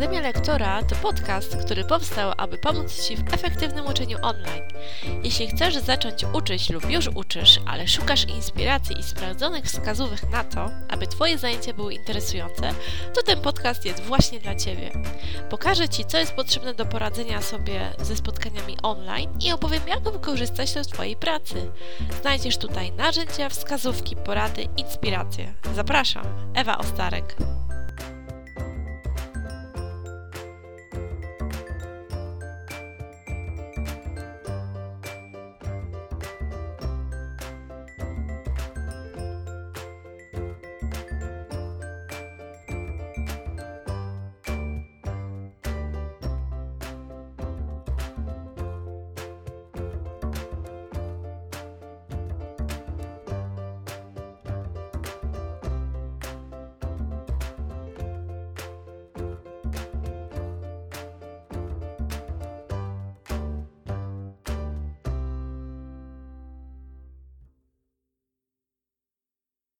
Lektora to podcast, który powstał, aby pomóc Ci w efektywnym uczeniu online. Jeśli chcesz zacząć uczyć lub już uczysz, ale szukasz inspiracji i sprawdzonych wskazówek na to, aby Twoje zajęcia były interesujące, to ten podcast jest właśnie dla Ciebie. Pokażę Ci, co jest potrzebne do poradzenia sobie ze spotkaniami online i opowiem, jak wykorzystać to w Twojej pracy. Znajdziesz tutaj narzędzia, wskazówki, porady, inspiracje. Zapraszam, Ewa Ostarek.